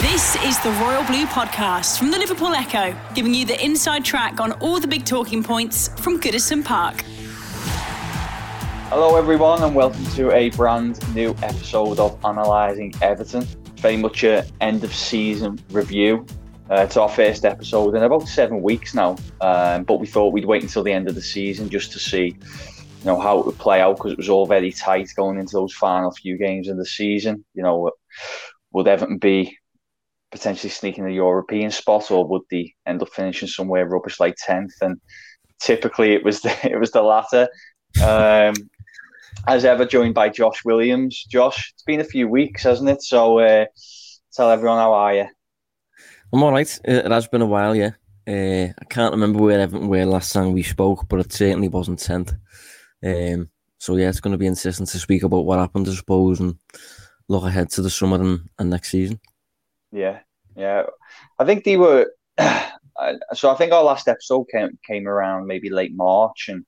This is the Royal Blue Podcast from the Liverpool Echo, giving you the inside track on all the big talking points from Goodison Park. Hello, everyone, and welcome to a brand new episode of Analysing Everton. Very much a end of season review. Uh, it's our first episode in about seven weeks now, um, but we thought we'd wait until the end of the season just to see, you know, how it would play out because it was all very tight going into those final few games of the season. You know, would Everton be potentially sneaking a European spot, or would they end up finishing somewhere rubbish like tenth? And typically, it was the it was the latter. Um, as ever, joined by Josh Williams. Josh, it's been a few weeks, hasn't it? So uh, tell everyone how are you? I'm all right. It it has been a while, yeah. Uh, I can't remember where Everton were last time we spoke, but it certainly wasn't tenth. Um, so yeah, it's going to be interesting to speak about what happened, I suppose, and look ahead to the summer and, and next season. Yeah, yeah. I think they were. so I think our last episode came came around maybe late March, and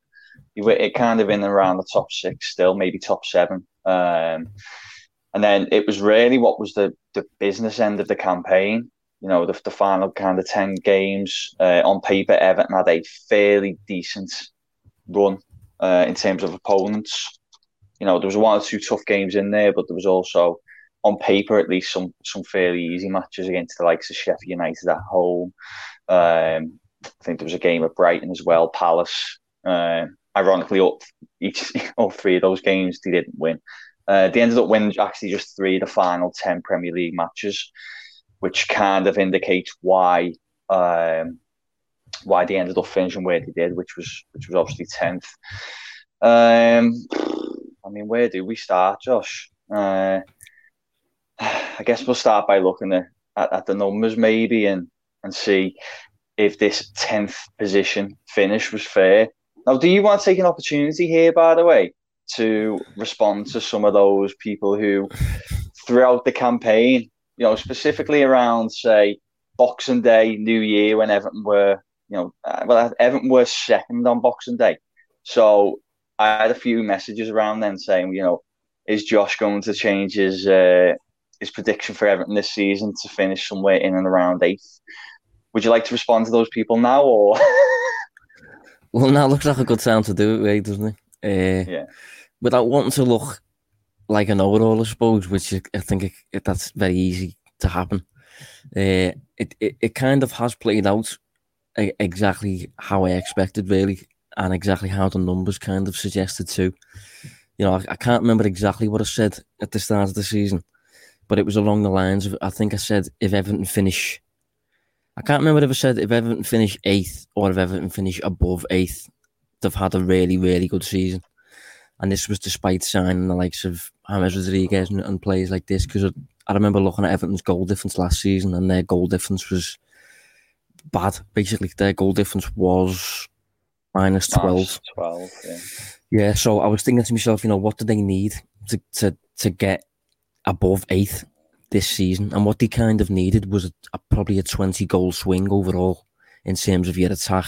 you were it kind of in around the top six still, maybe top seven. Um, and then it was really what was the the business end of the campaign. You know, the, the final kind of ten games uh, on paper, Everton had a fairly decent run uh, in terms of opponents. You know, there was one or two tough games in there, but there was also on paper at least some some fairly easy matches against the likes of Sheffield United at home. Um, I think there was a game at Brighton as well, Palace. Uh, ironically, all, each all three of those games they didn't win. Uh, they ended up winning actually just three of the final ten Premier League matches, which kind of indicates why um, why they ended up finishing where they did, which was which was obviously tenth. Um, I mean, where do we start, Josh? Uh, I guess we'll start by looking at, at, at the numbers maybe and, and see if this 10th position finish was fair. Now, do you want to take an opportunity here, by the way, to respond to some of those people who, throughout the campaign, you know, specifically around, say, Boxing Day, New Year, when Everton were, you know, uh, well, Everton were second on Boxing Day. So I had a few messages around then saying, you know, is Josh going to change his uh, his prediction for Everton this season to finish somewhere in and around eighth? Would you like to respond to those people now, or Well, now looks like a good time to do it, right, doesn't it? Uh, Yeah. Without wanting to look like an know-it-all, I suppose, which I think it, it, that's very easy to happen. Uh, it, it it kind of has played out exactly how I expected, really, and exactly how the numbers kind of suggested too. You know, I, I can't remember exactly what I said at the start of the season, but it was along the lines of I think I said if Everton finish. I can't remember if I said if Everton finish eighth or if Everton finish above eighth, they've had a really, really good season. And this was despite signing the likes of James Rodriguez and, and players like this. Because I, I remember looking at Everton's goal difference last season, and their goal difference was bad. Basically, their goal difference was minus 12. 12, yeah. Yeah, so I was thinking to myself, you know, what do they need to to, to get above eighth this season? And what they kind of needed was a, a, probably a 20 goal swing overall in terms of your attack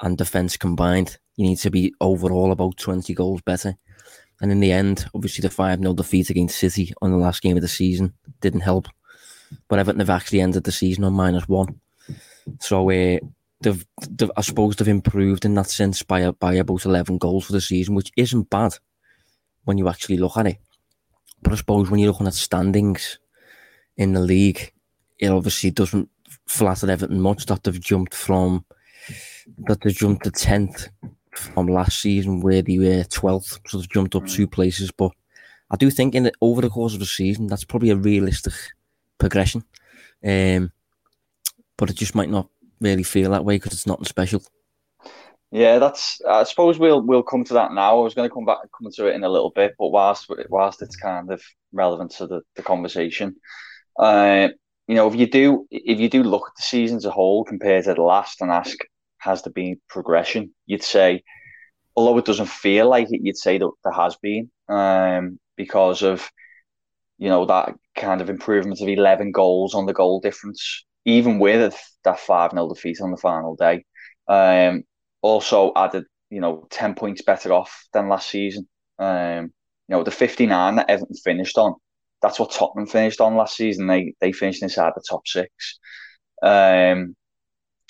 and defence combined. You need to be overall about 20 goals better. And in the end, obviously, the 5 0 defeat against City on the last game of the season didn't help. But Everton have actually ended the season on minus one. So uh, they've, they've, I suppose they've improved in that sense by by about eleven goals for the season, which isn't bad when you actually look at it. But I suppose when you're looking at standings in the league, it obviously doesn't flatter Everton much that they've jumped from that they've jumped to tenth from last season where they were twelfth, so they've jumped up two places. But I do think in the, over the course of the season, that's probably a realistic progression. Um, but it just might not really feel that way because it's nothing special. Yeah, that's. I suppose we'll we'll come to that now. I was going to come back come to it in a little bit, but whilst whilst it's kind of relevant to the, the conversation, Uh, you know, if you do if you do look at the season as a whole compared to the last and ask has there been progression, you'd say, although it doesn't feel like it, you'd say that there has been um, because of you know that kind of improvement of eleven goals on the goal difference, even with that five 0 defeat on the final day. Um, also added, you know, ten points better off than last season. Um, you know, the fifty nine that Everton finished on that's what Tottenham finished on last season. They they finished inside the top six. Um,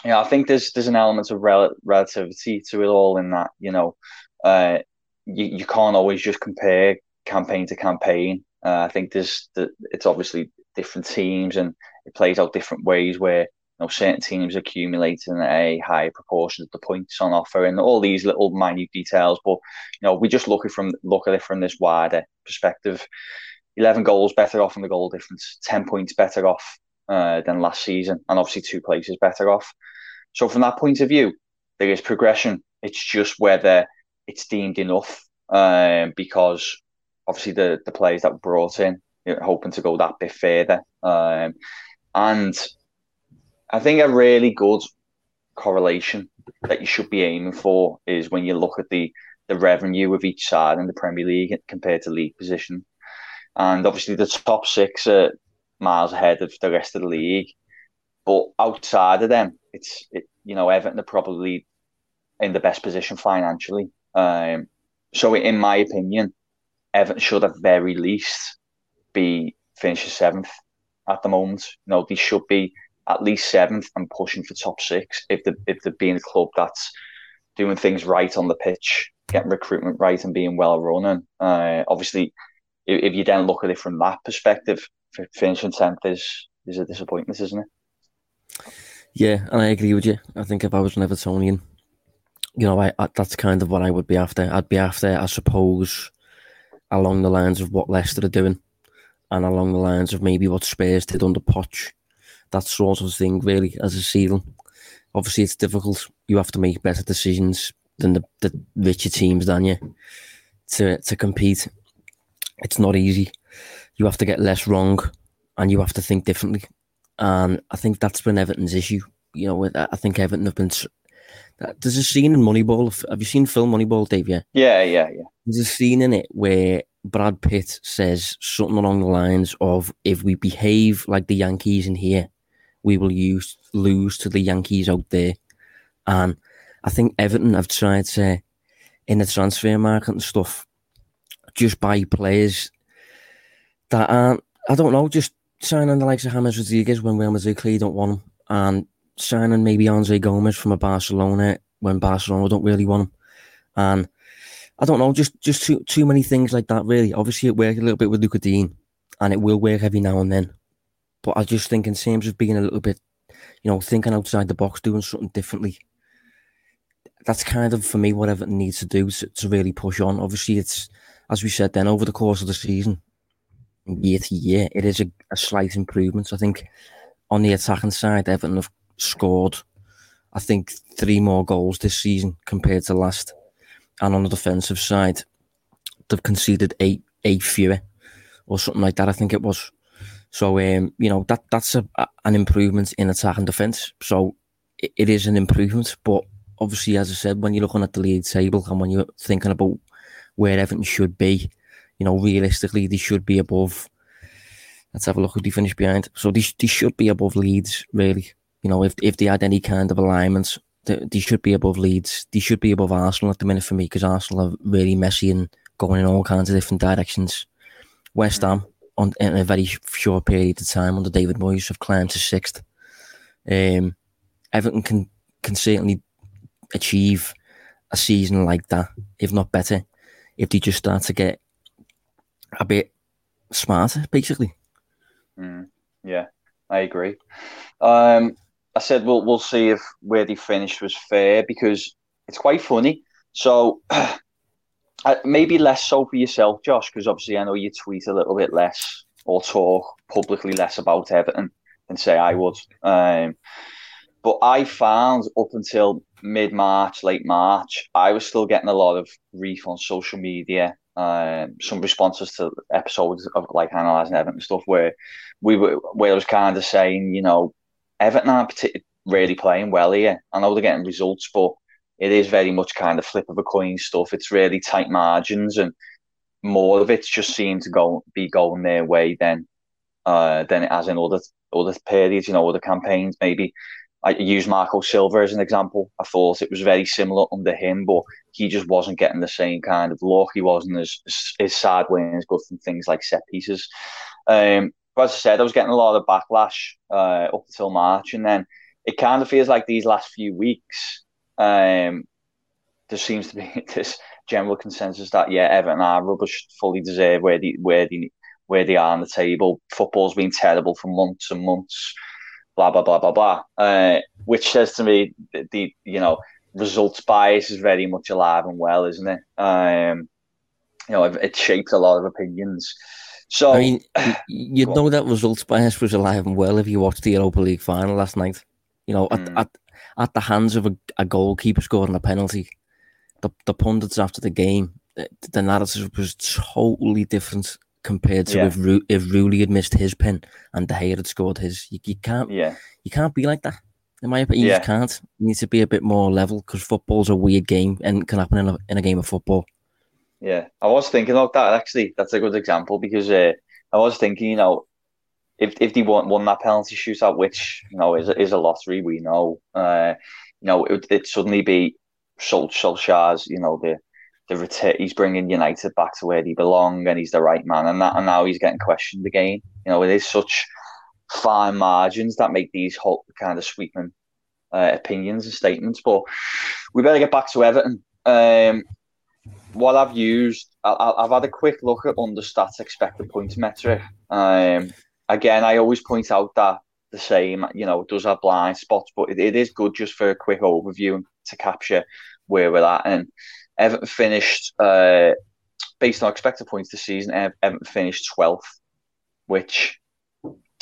yeah, I think there's there's an element of rel- relativity to it all in that you know, uh, you you can't always just compare campaign to campaign. Uh, I think there's the, it's obviously different teams and it plays out different ways where know certain teams accumulating a higher proportion of the points on offer and all these little minute details. But you know, we just look at from look at it from this wider perspective. 11 goals better off in the goal difference, 10 points better off uh, than last season, and obviously two places better off. So, from that point of view, there is progression. It's just whether it's deemed enough um, because obviously the, the players that were brought in, you know, hoping to go that bit further. Um, and I think a really good correlation that you should be aiming for is when you look at the the revenue of each side in the Premier League compared to league position and obviously the top six are miles ahead of the rest of the league. But outside of them, it's it, you know Everton are probably in the best position financially. Um, so in my opinion, Everton should at very least be finishing seventh at the moment. You know, they should be at least seventh and pushing for top six if the if they're being a club that's doing things right on the pitch, getting recruitment right and being well run. And uh, obviously if, if you then look at it from that perspective, finishing tenth is is a disappointment, isn't it? Yeah, and I agree with you. I think if I was an Evertonian, you know, I, I, that's kind of what I would be after. I'd be after, I suppose, along the lines of what Leicester are doing, and along the lines of maybe what Spurs did under Poch. That sort of thing, really, as a ceiling. Obviously, it's difficult. You have to make better decisions than the, the richer teams, than you, to to compete it's not easy. You have to get less wrong, and you have to think differently. And I think that's been Everton's issue. You know, I think Everton have been. There's a scene in Moneyball. Have you seen film Moneyball, Dave? Yeah. Yeah, yeah, yeah. There's a scene in it where Brad Pitt says something along the lines of, "If we behave like the Yankees in here, we will use lose to the Yankees out there." And I think Everton have tried to, in the transfer market and stuff, just buy players that aren't, I don't know, just signing the likes of James Rodriguez when Real Madrid clearly don't want him, and signing maybe Andre Gomes from a Barcelona when Barcelona don't really want him. And I don't know, just just too too many things like that, really. Obviously, it worked a little bit with Lucas Digne, and it will work every now and then. But I just think, in terms of being a little bit, you know, thinking outside the box, doing something differently, that's kind of for me what Everton needs to do to, to really push on. Obviously, it's as we said then, over the course of the season, year to year, it is a, a slight improvement. I think on the attacking side, Everton have scored, I think, three more goals this season compared to last. And on the defensive side, they've conceded eight, eight fewer or something like that. I think it was. So, um, you know, that that's a, an improvement in attack and defence. So it, it is an improvement. But obviously, as I said, when you're looking at the league table and when you're thinking about where Everton should be. You know, realistically, they should be above. Let's have a look who they finished behind. So they, they should be above Leeds, really. You know, if if they had any kind of alignment, they, they should be above Leeds. They should be above Arsenal at the minute for me because Arsenal are really messy and going in all kinds of different directions. West Ham, on in a very short period of time under David Moyes, have climbed to sixth. Um, Everton can can certainly achieve a season like that, if not better, if they just start to get a bit smarter, basically. Mm, yeah, I agree. Um, I said we'll we'll see if where they finished was fair because it's quite funny. So uh, maybe less so for yourself, Josh, because obviously I know you tweet a little bit less or talk publicly less about Everton than say I would. Um, but I found up until mid March, late March, I was still getting a lot of grief on social media um, some responses to episodes of like analysing Everton stuff where we were where I was kind of saying, you know, Everton aren't really playing well here. I know they're getting results, but it is very much kind of flip of a coin stuff. It's really tight margins, and more of it's just seemed to go be going their way than uh, than it has in other other periods. You know, other campaigns. Maybe I use Marco Silva as an example. I thought it was very similar under him, but he just wasn't getting the same kind of look. He wasn't as his side wins good from things like set pieces. Um, but as I said, I was getting a lot of backlash uh, up until March, and then it kind of feels like these last few weeks, um, there seems to be this general consensus that yeah, Everton are rubbish, fully deserve where they where they where they are on the table. Football's been terrible for months and months. Blah blah blah blah blah. Uh, which says to me the, the you know results bias is very much alive and well, isn't it? Um, you know, it, it shapes a lot of opinions. So I mean, you'd know that results bias was alive and well if you watched the Europa League final last night. You know, mm. at, at the hands of a, a goalkeeper scoring a penalty, the, the pundits after the game, the, the narrative was totally different compared to yeah. if Ru- if Rulli had missed his pen and De Gea had scored his. You, you can't, yeah, you can't be like that. In my opinion, you just can't. You need to be a bit more level because football's a weird game and can happen in a, in a game of football. Yeah, I was thinking about that actually. That's a good example because uh, I was thinking, you know, if if they won, won that penalty shootout, which you know is is a lottery, we know. Uh, you know, it would suddenly be Sol Solskjaer's. You know, the the return, he's bringing United back to where they belong, and he's the right man. And that, and now he's getting questioned again. You know, it is such fine margins that make these whole kind of sweeping uh, opinions and statements. But we better get back to Everton. Um, what I've used, I, have had a quick look at Understat's expected points metric. Um, again, I always point out that the same, you know, does have blind spots, but it, it is good just for a quick overview to capture where we're at. And Everton finished, uh, based on expected points this season, Everton finished 12th, which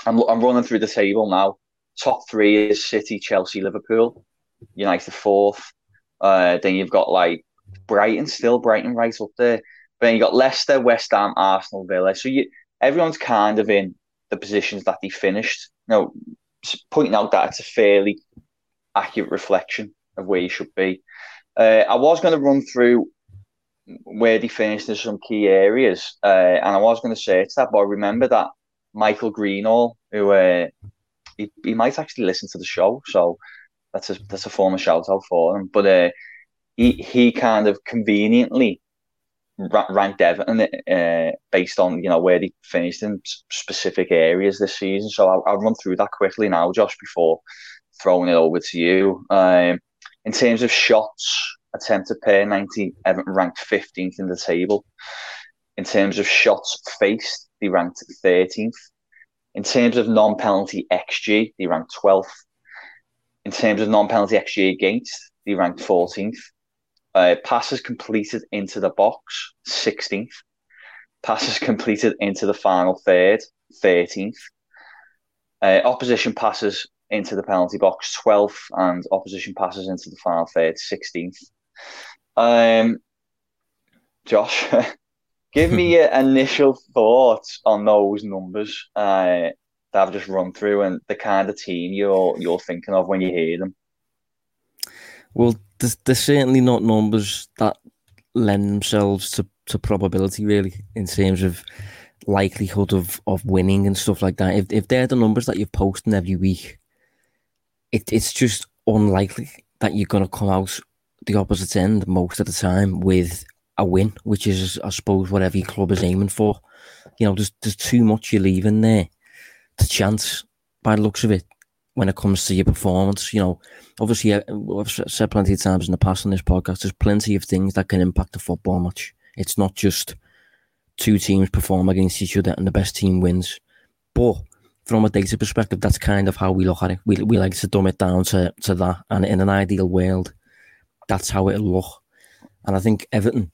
I'm, I'm running through the table now. Top three is City, Chelsea, Liverpool, United fourth. Uh, then you've got like Brighton, still Brighton right up there. But then you got Leicester, West Ham, Arsenal, Villa. So you everyone's kind of in the positions that he finished. Now, pointing out that it's a fairly accurate reflection of where he should be. Uh, I was going to run through where he finished in some key areas, uh, and I was going to say that, but I remember that Michael Greenall, who uh, he, he might actually listen to the show, so that's a that's a former shout out for him. But uh, he he kind of conveniently ranked Everton uh, based on you know where they finished in specific areas this season. So I'll, I'll, run through that quickly now, Josh, before throwing it over to you. Um, in terms of shots attempted per ninety, Everton ranked fifteenth in the table. In terms of shots faced, they ranked thirteenth. In terms of non-penalty xG, they ranked twelfth. In terms of non-penalty xG against, they ranked fourteenth. Uh, passes completed into the box, 16th. Passes completed into the final third, 13th. Uh, opposition passes into the penalty box, 12th, and opposition passes into the final third, 16th. Um, Josh, give me your initial thoughts on those numbers uh, that I've just run through and the kind of team you're you're thinking of when you hear them. Well, there's, there's certainly not numbers that lend themselves to, to probability really in terms of likelihood of, of winning and stuff like that. If if they're the numbers that you're posting every week, it, it's just unlikely that you're gonna come out the opposite end most of the time with a win, which is I suppose what every club is aiming for. You know, there's there's too much you're leaving there to chance by the looks of it when it comes to your performance. You know, obviously, uh, I've said plenty of times in the past on this podcast, there's plenty of things that can impact a football match. It's not just two teams perform against each other and the best team wins. But from a data perspective, that's kind of how we look at it. We, we like to dumb it down to, to that. And in an ideal world, that's how it'll look. And I think Everton,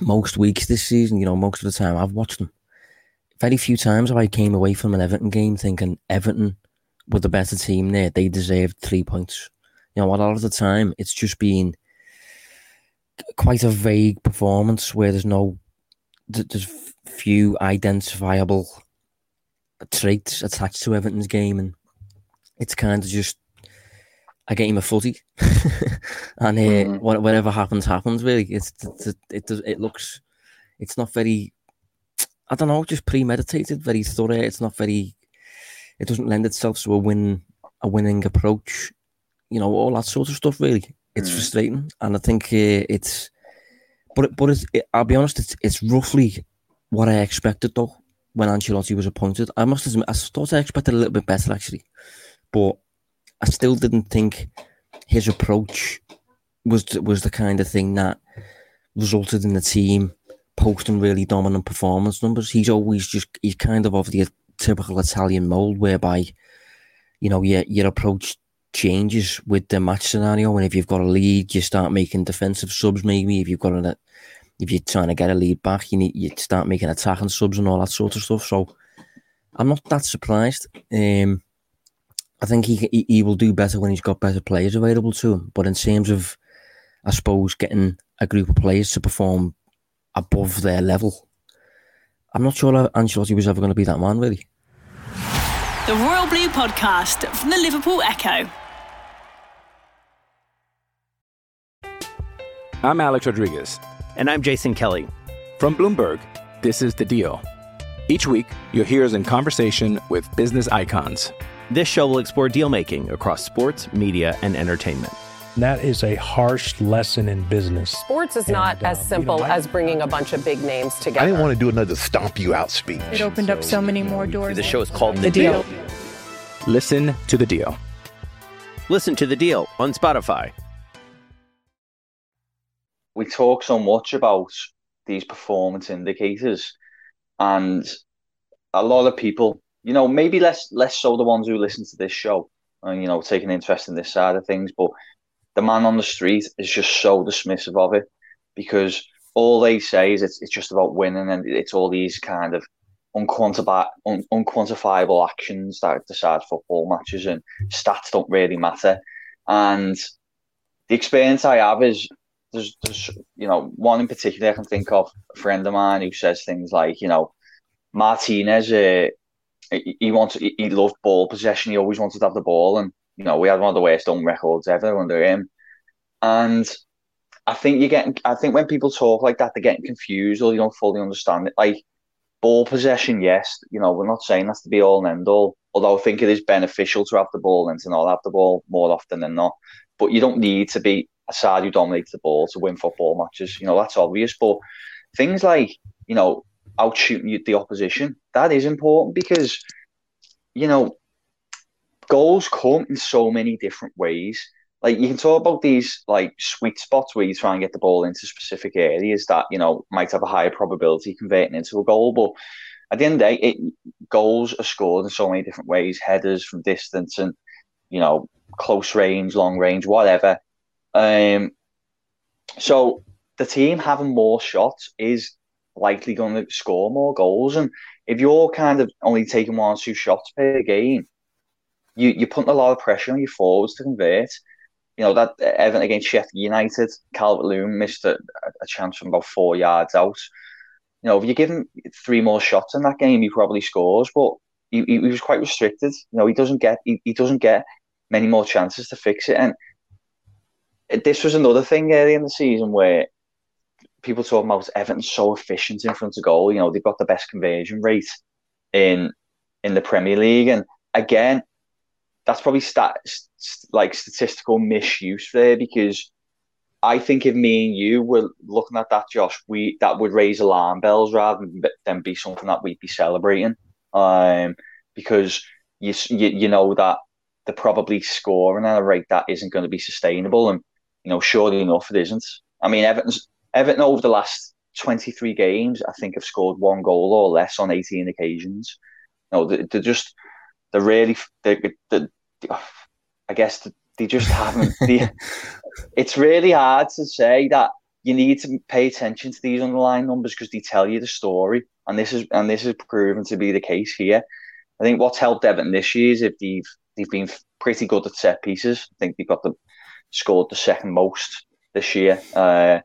most weeks this season, you know, most of the time I've watched them. Very few times have I came away from an Everton game thinking Everton with the better team there, they deserved three points. You know, a lot of the time it's just been quite a vague performance where there's no there's few identifiable traits attached to Everton's game, and it's kind of just a game of footy, and uh, mm. whatever happens, happens. Really, it's it, it does it looks it's not very I don't know, just premeditated, very thorough. It's not very it doesn't lend itself to a win a winning approach, you know, all that sort of stuff. Really, it's mm. frustrating, and I think uh, it's. But but it's, it, I'll be honest, it's it's roughly what I expected though when Ancelotti was appointed. I must admit, I thought I expected a little bit better actually, but I still didn't think his approach was was the kind of thing that resulted in the team posting really dominant performance numbers. He's always just he's kind of of the typical Italian mold whereby you know your your approach changes with the match scenario. And if you've got a lead, you start making defensive subs. Maybe if you've got a if you're trying to get a lead back, you need you start making attacking subs and all that sort of stuff. So I'm not that surprised. Um, I think he, he, he will do better when he's got better players available to him. But in terms of, I suppose, getting a group of players to perform above their level, I'm not sure Ancelotti was ever going to be that man, really. The Royal Blue Podcast from the Liverpool Echo. I'm Alex Rodriguez. And I'm Jason Kelly. From Bloomberg, this is The Deal. Each week, you'll hear us in conversation with business icons. This show will explore deal making across sports, media, and entertainment. That is a harsh lesson in business. Sports is not and, as simple you know, as bringing a bunch of big names together. I didn't want to do another stomp you out speech. It opened so, up so many more doors. The show is called The, the deal. deal. Listen to the deal. Listen to the deal on Spotify. We talk so much about these performance indicators, and a lot of people you know, maybe less less so the ones who listen to this show and you know take an interest in this side of things, but the man on the street is just so dismissive of it because all they say is it's it's just about winning and it's all these kind of unquantifiable un, unquantifiable actions that decide football matches and stats don't really matter. And the experience I have is there's, there's you know one in particular I can think of a friend of mine who says things like you know Martinez uh, he wanted he loved ball possession. He always wanted to have the ball, and you know we had one of the worst home records ever under him. And I think you get I think when people talk like that, they're getting confused or you don't fully understand it. Like ball possession, yes, you know we're not saying that's to be all and end all. Although I think it is beneficial to have the ball and to not have the ball more often than not. But you don't need to be a side who dominates the ball to win football matches. You know that's obvious. But things like you know out shooting the opposition. That is important because, you know, goals come in so many different ways. Like you can talk about these like sweet spots where you try and get the ball into specific areas that you know might have a higher probability converting into a goal. But at the end of the day, it, goals are scored in so many different ways: headers from distance, and you know, close range, long range, whatever. Um, so the team having more shots is likely going to score more goals. And if you're kind of only taking one or two shots per game, you, you're putting a lot of pressure on your forwards to convert. You know, that uh, Everton against Sheffield United, Calvert Lewin missed a, a chance from about four yards out. You know, if you give him three more shots in that game, he probably scores. But he, he was quite restricted. You know, he doesn't get he, he doesn't get many more chances to fix it. And this was another thing early in the season where people talking about Everton's so efficient in front of goal. You know, they've got the best conversion rate in in the Premier League, and again, that's probably stat like statistical misuse there because I think if me and you were looking at that, Josh, we that would raise alarm bells rather than be something that we'd be celebrating, um, because you you, you know that they're probably scoring at a rate that isn't going to be sustainable, and you know, surely enough, it isn't. I mean, Everton's Everton over the last 23 games, I think have scored one goal or less on 18 occasions. No, they're, they're just, they're really, they're, I guess they just haven't. it's really hard to say that you need to pay attention to these underlying numbers because they tell you the story, and this is and this is proven to be the case here. I think what's helped Everton this year is if they've they've been pretty good at set pieces. I think they've got the scored the second most this year. Uh,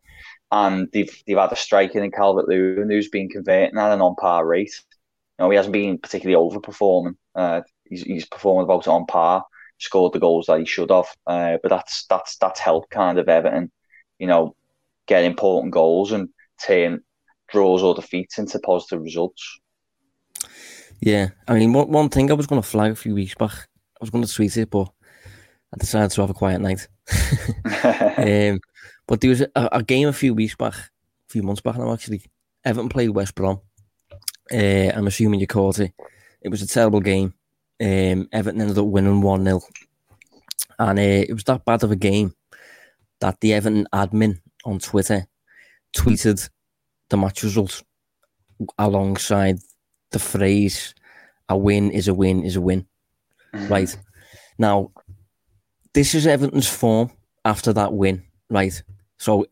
and they've they've had a striker in Calvert Lewin who's been converting at an on par rate. You know, he hasn't been particularly overperforming. Uh, he's he's performing about on par, scored the goals that he should have. Uh, but that's that's that's helped kind of Everton, you know, get important goals and turn draws or defeats into positive results. Yeah, I mean, one, one thing I was going to flag a few weeks back, I was going to tweet it, but I decided to have a quiet night. um, but there was a, a, game a few weeks back, a few months back now actually. Everton played West Brom. Uh, I'm assuming you caught it. It was a terrible game. Um, Everton ended up winning 1 0. And uh, it was that bad of a game that the Everton admin on Twitter tweeted the match results alongside the phrase "a win is a win is a win." Mm-hmm. Right now, this is Everton's form after that win. Right, so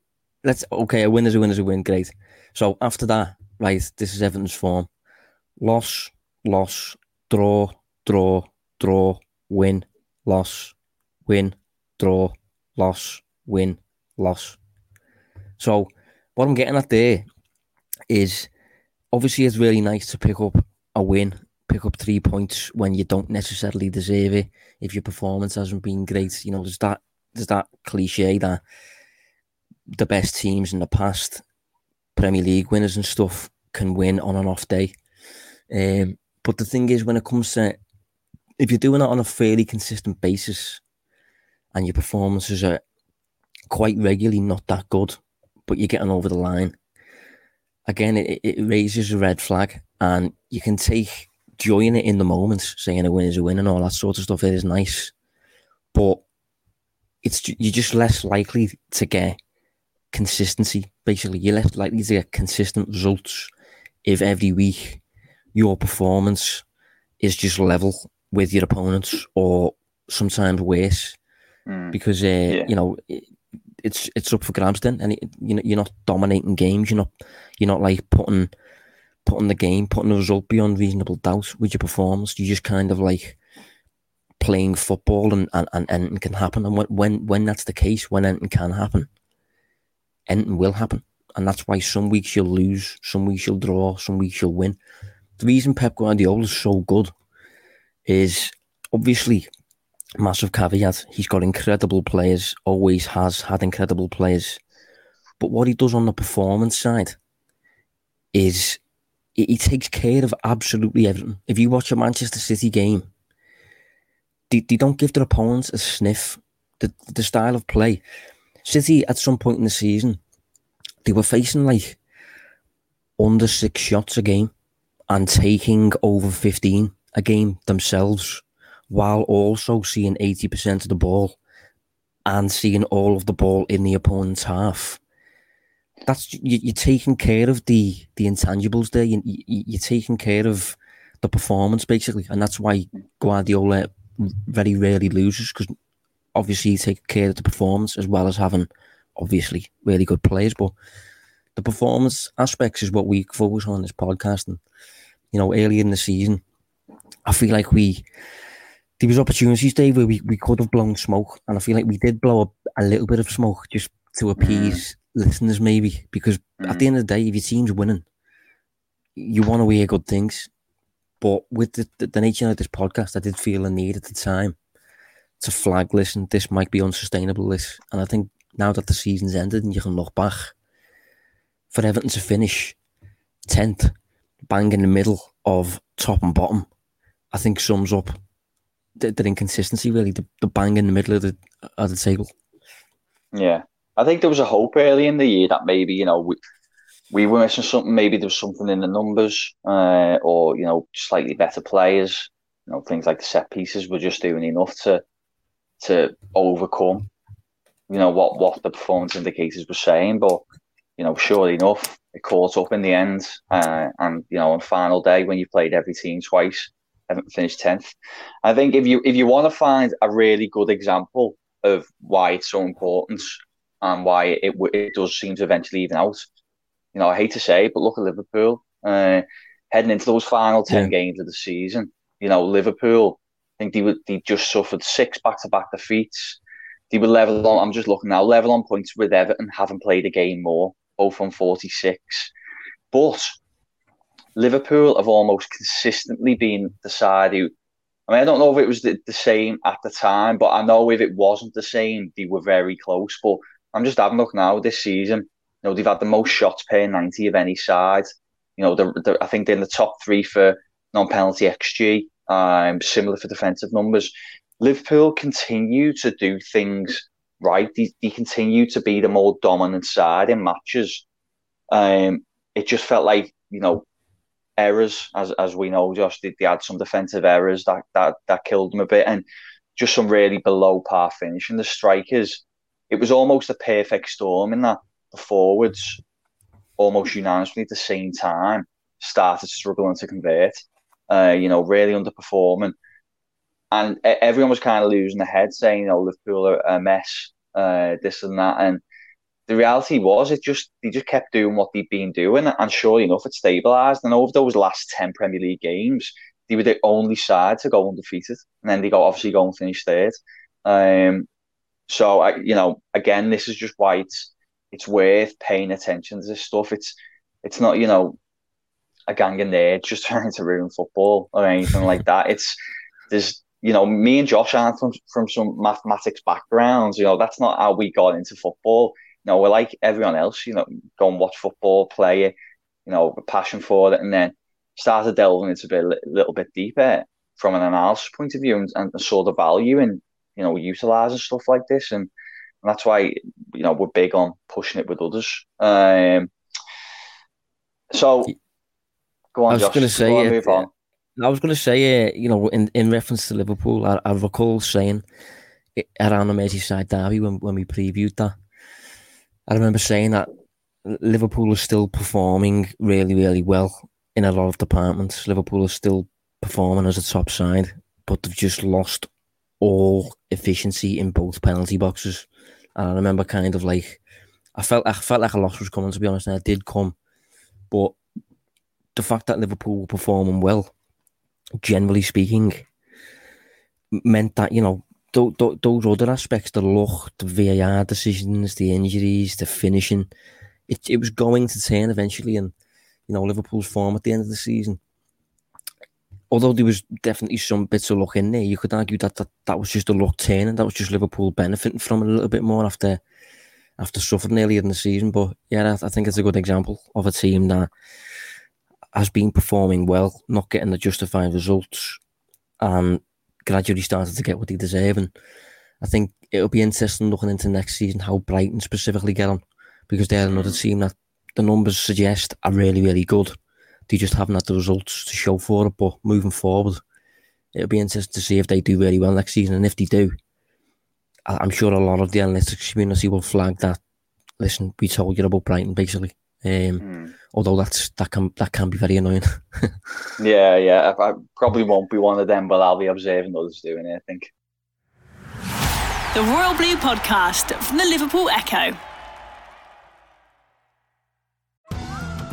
let's okay, a win is a win is a win. Great. So after that, right, this is Everton's form: loss, loss, draw, draw, draw, win, loss, win, draw, loss, win, loss. So what I'm getting at there is obviously it's really nice to pick up a win, pick up three points when you don't necessarily deserve it. If your performance hasn't been great, you know, there's that there's that cliche that the best teams in the past, Premier League winners and stuff, can win on an off day. Um, but the thing is, when it comes to if you're doing it on a fairly consistent basis, and your performances are quite regularly not that good, but you're getting over the line, again, it, it raises a red flag, and you can take joy in it in the moment, saying a win is a win and all that sort of stuff. It is nice, but it's you're just less likely to get consistency. Basically, you're less likely to get consistent results if every week your performance is just level with your opponents or sometimes worse. Mm. Because uh, yeah. you know it's it's up for grabs then, and it, you know you're not dominating games. You're not you're not like putting putting the game, putting the result beyond reasonable doubt with your performance. You just kind of like playing football, and and, and anything can happen. And when when when that's the case, when anything can happen, anything will happen, and that's why some weeks you'll lose, some weeks you'll draw, some weeks you'll win. The reason Pep Guardiola is so good is obviously massive caveat. He's got incredible players, always has had incredible players. But what he does on the performance side is he takes care of absolutely everything. If you watch a Manchester City game, they, they don't give their opponents a sniff. The, the style of play. City, at some point in the season, they were facing like under six shots a game and taking over 15 a game themselves while also seeing 80% of the ball and seeing all of the ball in the opponent's half. That's you, are taking care of the the intangibles there. You, you, are taking care of the performance basically, and that's why Guardiola very rarely loses because obviously he takes care of the performance as well as having obviously really good players. But the performance aspects is what we focus on in this podcast. And you know, earlier in the season, I feel like we there was opportunities, Dave, where we, we could have blown smoke, and I feel like we did blow up a little bit of smoke just to appease mm. listeners, maybe because mm. at the end of the day, if your team's winning, you want to hear good things. But with the, the, the nature of this podcast, I did feel a need at the time to flag, listen, this might be unsustainable. This, and I think now that the season's ended and you can look back, for Everton to finish tenth, bang in the middle of top and bottom, I think sums up the, the inconsistency really, the, the bang in the middle of the of the table. Yeah, I think there was a hope early in the year that maybe you know we we were missing something. Maybe there was something in the numbers, uh, or you know, slightly better players. You know, things like the set pieces were just doing enough to to overcome. You know what what the performance indicators were saying, but you know, sure enough, it caught up in the end. Uh, and you know, on final day when you played every team twice, haven't finished tenth. I think if you if you want to find a really good example of why it's so important and why it it does seem to eventually even out, you know, I hate to say it, but look at Liverpool uh, heading into those final ten yeah. games of the season. You know, Liverpool, I think they would they just suffered six back to back defeats. They were level on. I'm just looking now, level on points with Everton, haven't played a game more. both on 46. But Liverpool have almost consistently been the side who, I mean, I don't know if it was the, the same at the time, but I know if it wasn't the same, they were very close. But I'm just having a look now this season. You know, they've had the most shots per 90 of any side. You know, I think they're in the top three for non penalty XG, um, similar for defensive numbers. Liverpool continue to do things right. They, they continue to be the more dominant side in matches. Um, it just felt like, you know, errors, as as we know, Josh, they, they had some defensive errors that, that that killed them a bit, and just some really below par finish. And the strikers, it was almost a perfect storm in that the forwards, almost unanimously at the same time, started struggling to convert. Uh, you know, really underperforming, and everyone was kind of losing their head, saying, you know, Liverpool are a mess, uh, this and that, and the reality was it just they just kept doing what they'd been doing, and sure enough, it stabilised. And over those last ten Premier League games, they were the only side to go undefeated, and then they got obviously go and finish third. Um, so I, you know, again, this is just why it's it's worth paying attention to this stuff. It's it's not you know a gang in there just trying to ruin football or anything like that. It's there's you know me and Josh aren't from from some mathematics backgrounds. You know that's not how we got into football know, we're like everyone else, you know, go and watch football, play it, you know, a passion for it, and then started delving into a bit, a little bit deeper from an analysis point of view and, and saw the value in, you know, utilizing stuff like this. And, and that's why, you know, we're big on pushing it with others. Um, so, go on, I was going to say, on. I was going to say, uh, you know, in, in reference to Liverpool, I, I recall saying around the Merseyside derby when, when we previewed that, I remember saying that Liverpool is still performing really, really well in a lot of departments. Liverpool is still performing as a top side, but they've just lost all efficiency in both penalty boxes. And I remember kind of like I felt I felt like a loss was coming to be honest, and it did come. But the fact that Liverpool were performing well, generally speaking, meant that, you know, those other aspects, the luck, the VAR decisions, the injuries, the finishing, it, it was going to turn eventually. And, you know, Liverpool's form at the end of the season, although there was definitely some bits of luck in there, you could argue that that, that was just a luck turn and that was just Liverpool benefiting from it a little bit more after after suffering earlier in the season. But yeah, I, I think it's a good example of a team that has been performing well, not getting the justified results, and gradually started to get what they deserve. And I think it'll be interesting looking into next season how Brighton specifically get on because they're another mm. team that the numbers suggest are really, really good. They just haven't had the results to show for it. But moving forward, it'll be interesting to see if they do really well next season. And if they do, I'm sure a lot of the analytics community will flag that. Listen, we told you about Brighton, basically. Um, mm. Although that's that can that can be very annoying. yeah, yeah. I, I, probably won't be one of them, but I'll be observing others doing it. I think. The Royal Blue Podcast from the Liverpool Echo.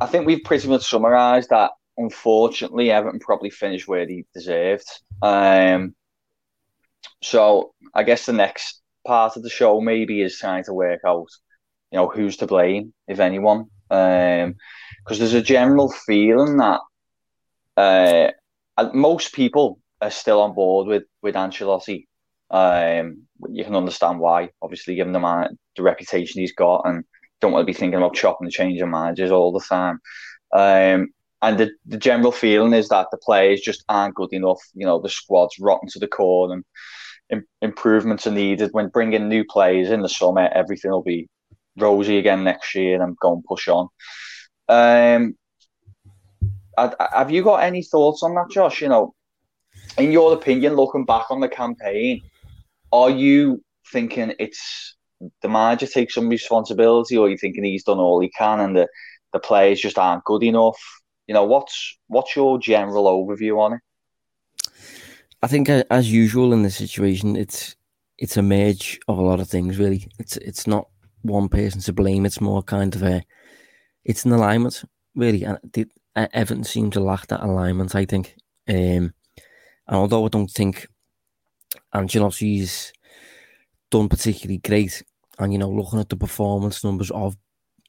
I think we've pretty much summarised that. Unfortunately, Everton probably finished where he deserved. Um, so I guess the next part of the show maybe is trying to work out, you know, who's to blame, if anyone. Because um, there's a general feeling that uh, most people are still on board with with Ancelotti. Um, you can understand why, obviously, given the man, the reputation he's got, and don't want to be thinking about chopping and changing managers all the time. Um, and the, the general feeling is that the players just aren't good enough. You know, the squad's rotten to the core, and in, improvements are needed. When bringing new players in the summer, everything will be rosy again next year, and go and push on. Um, have you got any thoughts on that, Josh? You know, in your opinion, looking back on the campaign, are you thinking it's the manager take some responsibility, or you're you thinking he's done all he can and the the players just aren't good enough? You know, what's what's your general overview on it? I think, uh, as usual in this situation, it's it's a merge of a lot of things. Really, it's it's not one person to blame. It's more kind of a it's an alignment, really. And uh, Everton seemed to lack that alignment. I think, um, and although I don't think Ancelotti's done particularly great, and you know, looking at the performance numbers of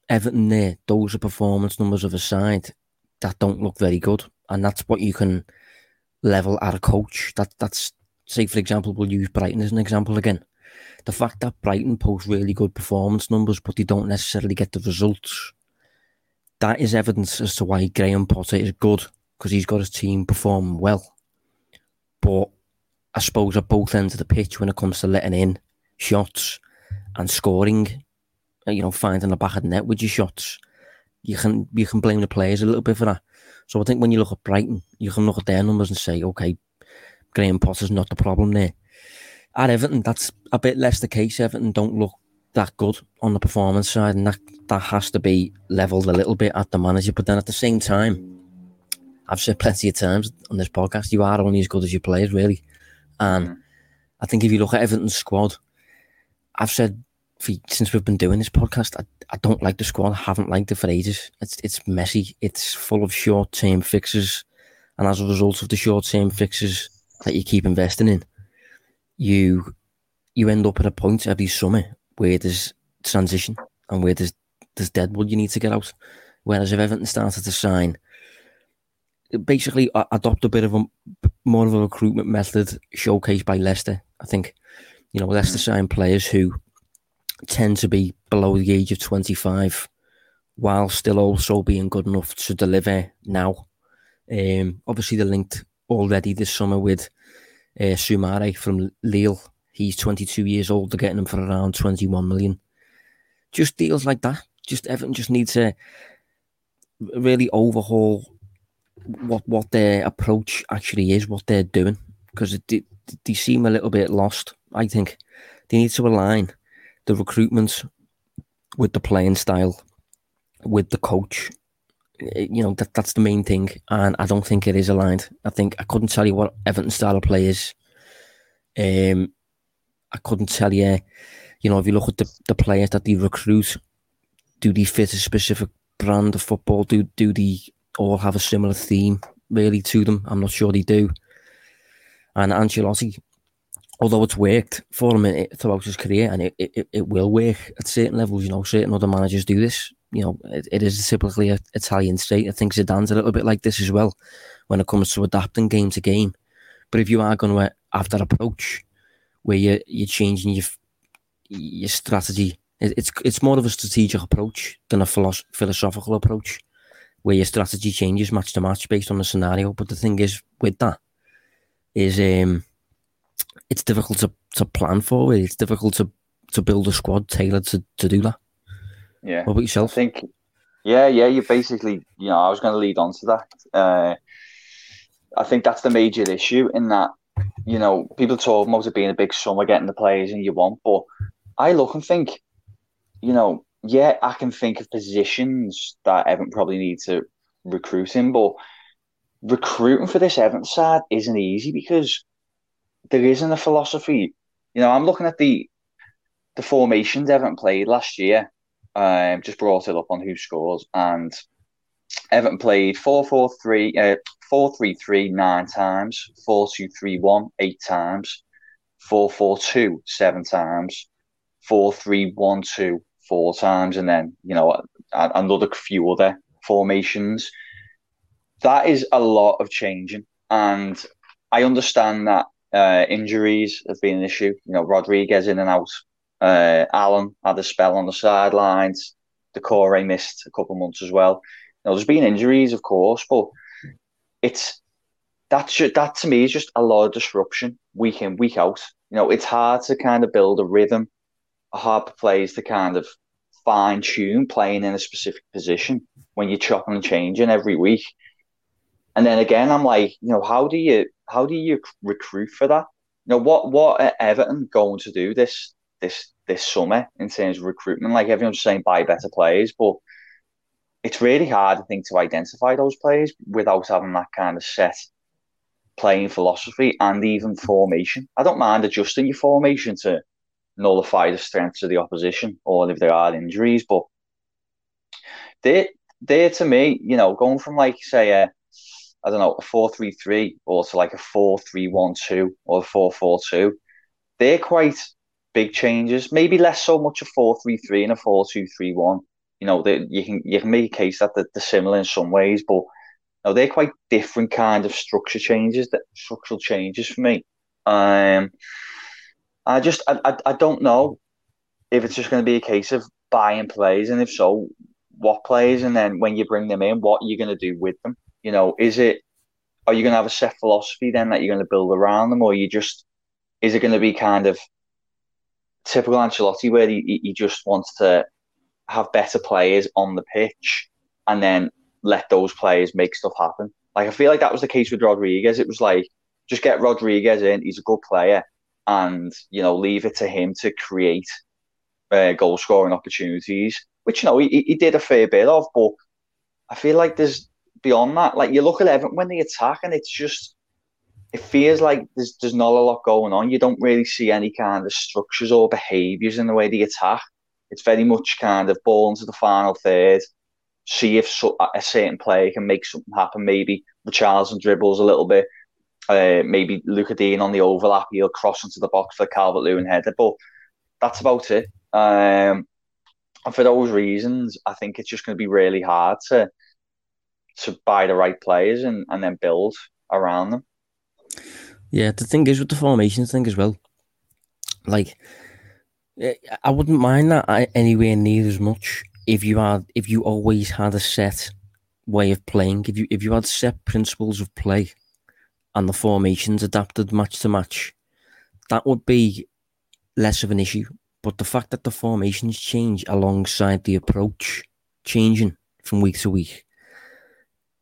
Everton there, those are performance numbers of a side that don't look very good, and that's what you can level at a coach. That that's say for example, we'll use Brighton as an example again. The fact that Brighton post really good performance numbers, but they don't necessarily get the results, that is evidence as to why Graham Potter is good because he's got his team perform well. But I suppose at both ends of the pitch, when it comes to letting in shots and scoring, you know, finding the back of the net with your shots, you can you can blame the players a little bit for that. So I think when you look at Brighton, you can look at their numbers and say, okay, Graham Potter's not the problem there. At Everton, that's a bit less the case. Everton don't look that good on the performance side, and that, that has to be levelled a little bit at the manager. But then at the same time, I've said plenty of times on this podcast, you are only as good as your players, really. And mm. I think if you look at Everton's squad, I've said for, since we've been doing this podcast, I, I don't like the squad. I haven't liked it for ages. It's it's messy. It's full of short term fixes, and as a result of the short term fixes that you keep investing in, you you end up at a point every summer where there's transition and where there's there's deadwood you need to get out. Whereas if Everton started to sign, basically adopt a bit of a more of a recruitment method showcased by Leicester. I think you know Leicester sign players who tend to be below the age of 25 while still also being good enough to deliver now. Um, obviously, they're linked already this summer with uh, Soumaré from Lille. He's 22 years old. They're getting him for around 21 million. Just deals like that. Just Everton just need to really overhaul what what their approach actually is, what they're doing, because they, they seem a little bit lost. I think they need to align the recruitment with the playing style, with the coach. Eh, you know that that's the main thing, and I don't think it is aligned. I think I couldn't tell you what Everton style of play is. Um, I couldn't tell you. You know, if you look at the, the players that they recruit, do they fit a specific brand of football? Do do they all have a similar theme really to them? I'm not sure they do. And Ancelotti, although it's worked for him throughout his career, and it, it, it will work at certain levels. You know, certain other managers do this. You know, it, it is typically an Italian state. I think Zidane's a little bit like this as well when it comes to adapting game to game. But if you are going to have that approach where you you're changing your your strategy, it, it's it's more of a strategic approach than a philosophical approach where your strategy changes match to match based on the scenario. But the thing is with that is um it's difficult to, to plan for. It's difficult to, to build a squad tailored to, to do that. Yeah. What about yourself? I think, yeah, yeah, you basically, you know, I was going to lead on to that. Uh, I think that's the major issue in that, you know, people talk about it being a big summer getting the players and you want, but I look and think, you know, yeah, I can think of positions that Everton probably need to recruit in, but recruiting for this Everton side isn't easy because there isn't a philosophy. You know, I'm looking at the the formations Everton played last year. Um, just brought it up on WhoScored, and Everton played 4 4 3, uh, 4 3 3 nine times, 4 2 3 1 eight times, 4 4 2 seven times, 4 3 1 2 four times, and then, you know, another few other formations. That is a lot of changing. And I understand that uh, injuries have been an issue. You know, Rodriguez in and out. Uh, Allan had a spell on the sidelines. Doucouré missed a couple months as well. You know, there's been injuries, of course, but it's that should, that to me is just a lot of disruption week in week out. You know, it's hard to kind of build a rhythm, a hard for to kind of fine tune playing in a specific position when you're chopping and changing every week. And then again, I'm like, you know, how do you how do you recruit for that? You know, what what are Everton going to do this this this summer in terms of recruitment. Like everyone's saying, buy better players, but it's really hard, I think, to identify those players without having that kind of set playing philosophy and even formation. I don't mind adjusting your formation to nullify the strengths of the opposition or if there are injuries, but they they to me, you know, going from like say a I don't know, a four three three or to like a four three one two or a four four two, they're quite big changes. Maybe less so much a four three three and a four two three one. You know, they, you can you can make a case that they're, they're similar in some ways, but now they're quite different kind of structure changes, that structural changes for me. Um, I just I, I, I don't know if it's just going to be a case of buying players, and if so, what players, and then when you bring them in, what you're going to do with them. You know, is it are you going to have a set philosophy then that you're going to build around them, or you just is it going to be kind of typical Ancelotti where he, he just wants to have better players on the pitch and then let those players make stuff happen. Like I feel like that was the case with Rodriguez. It was like just get Rodriguez in. He's a good player, and you know leave it to him to create uh, goal scoring opportunities, which you know he, he did a fair bit of. But I feel like there's beyond that. Like you look at Everton when they attack, and it's just it feels like there's there's not a lot going on. You don't really see any kind of structures or behaviours in the way they attack. It's very much kind of ball into the final third see if so, a certain player can make something happen. Maybe Richarlison dribbles a little bit. Uh, maybe Lucas Digne on the overlap, he'll cross into the box for Calvert Lewin header. But that's about it. Um, and for those reasons, I think it's just going to be really hard to to buy the right players and, and then build around them. Yeah, the thing is with the formation thing as well, like eh, I wouldn't mind that anywhere near as much if you had if you always had a set way of playing, if you if you had set principles of play and the formations adapted match to match, that would be less of an issue. But the fact that the formations change alongside the approach changing from week to week,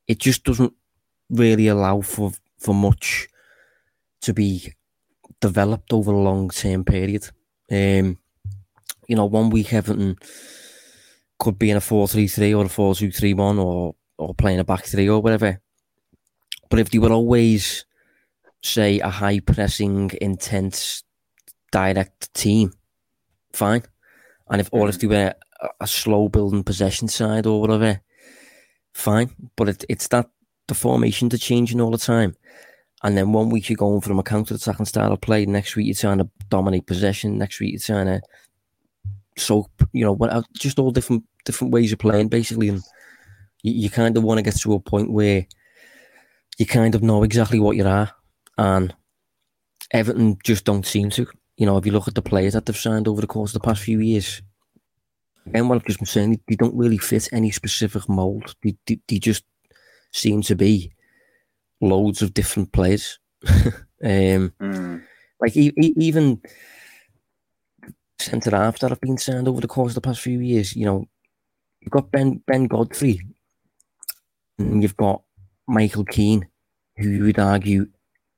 it just doesn't really allow for, for much to be developed over a long term period. Um, you know, one week Everton could be in a 4 3 3 or a 4 2 3 1 or, or playing a back three or whatever. But if they were always, say, a high pressing, intense, direct team, fine. And if or if they were a, a slow building possession side or whatever, fine. But it, it's that the formation to changing all the time. And then one week you're going from a counter attacking style of play, next week you're trying to dominate possession, next week you're trying to soap, you know, what just all different different ways of playing basically, and you, you kind of want to get to a point where you kind of know exactly what you are, and Everton just don't seem to. You know, if you look at the players that they've signed over the course of the past few years, and what I've just been saying, they don't really fit any specific mold. They, they, they just seem to be loads of different players. um, mm. Like e- e- even centre half that have been signed over the course of the past few years. You know, you've got Ben Ben Godfrey, and you've got Michael Keane, who you would argue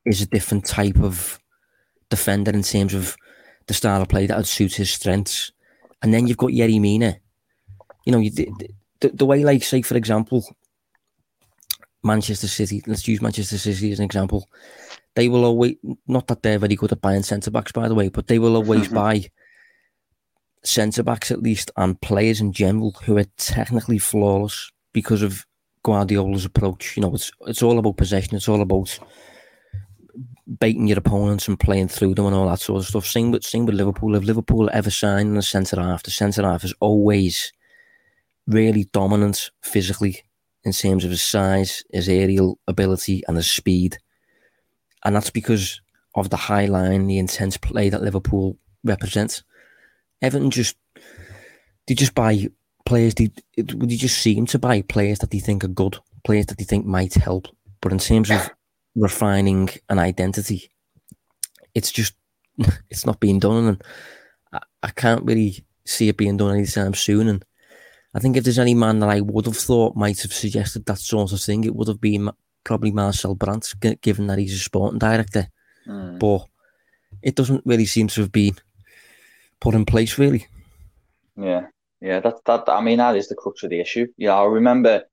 is a different type of defender in terms of the style of play that would suit his strengths. And then you've got Yerry Mina. You know, you, the, the, the way, like, say, for example, Manchester City, let's use Manchester City as an example. They will always, not that they're very good at buying centre backs, by the way, but they will always mm-hmm. buy centre backs at least and players in general who are technically flawless because of Guardiola's approach. You know, it's it's all about possession. It's all about baiting your opponents and playing through them and all that sort of stuff. Same with same with Liverpool. If Liverpool ever signed a centre half, the centre half is always really dominant physically in terms of his size, his aerial ability, and his speed. And that's because of the high line, the intense play that Liverpool represents. Everton just they just buy players. They they just seem to buy players that they think are good, players that they think might help. But in terms of refining an identity, it's just it's not being done, and I, I can't really see it being done anytime soon. And I think if there's any man that I would have thought might have suggested that sort of thing, it would have been probably Marcel Brands, given that he's a sporting director. Mm. But it doesn't really seem to have been put in place, really. Yeah, yeah. That that I mean that is the crux of the issue. Yeah, I remember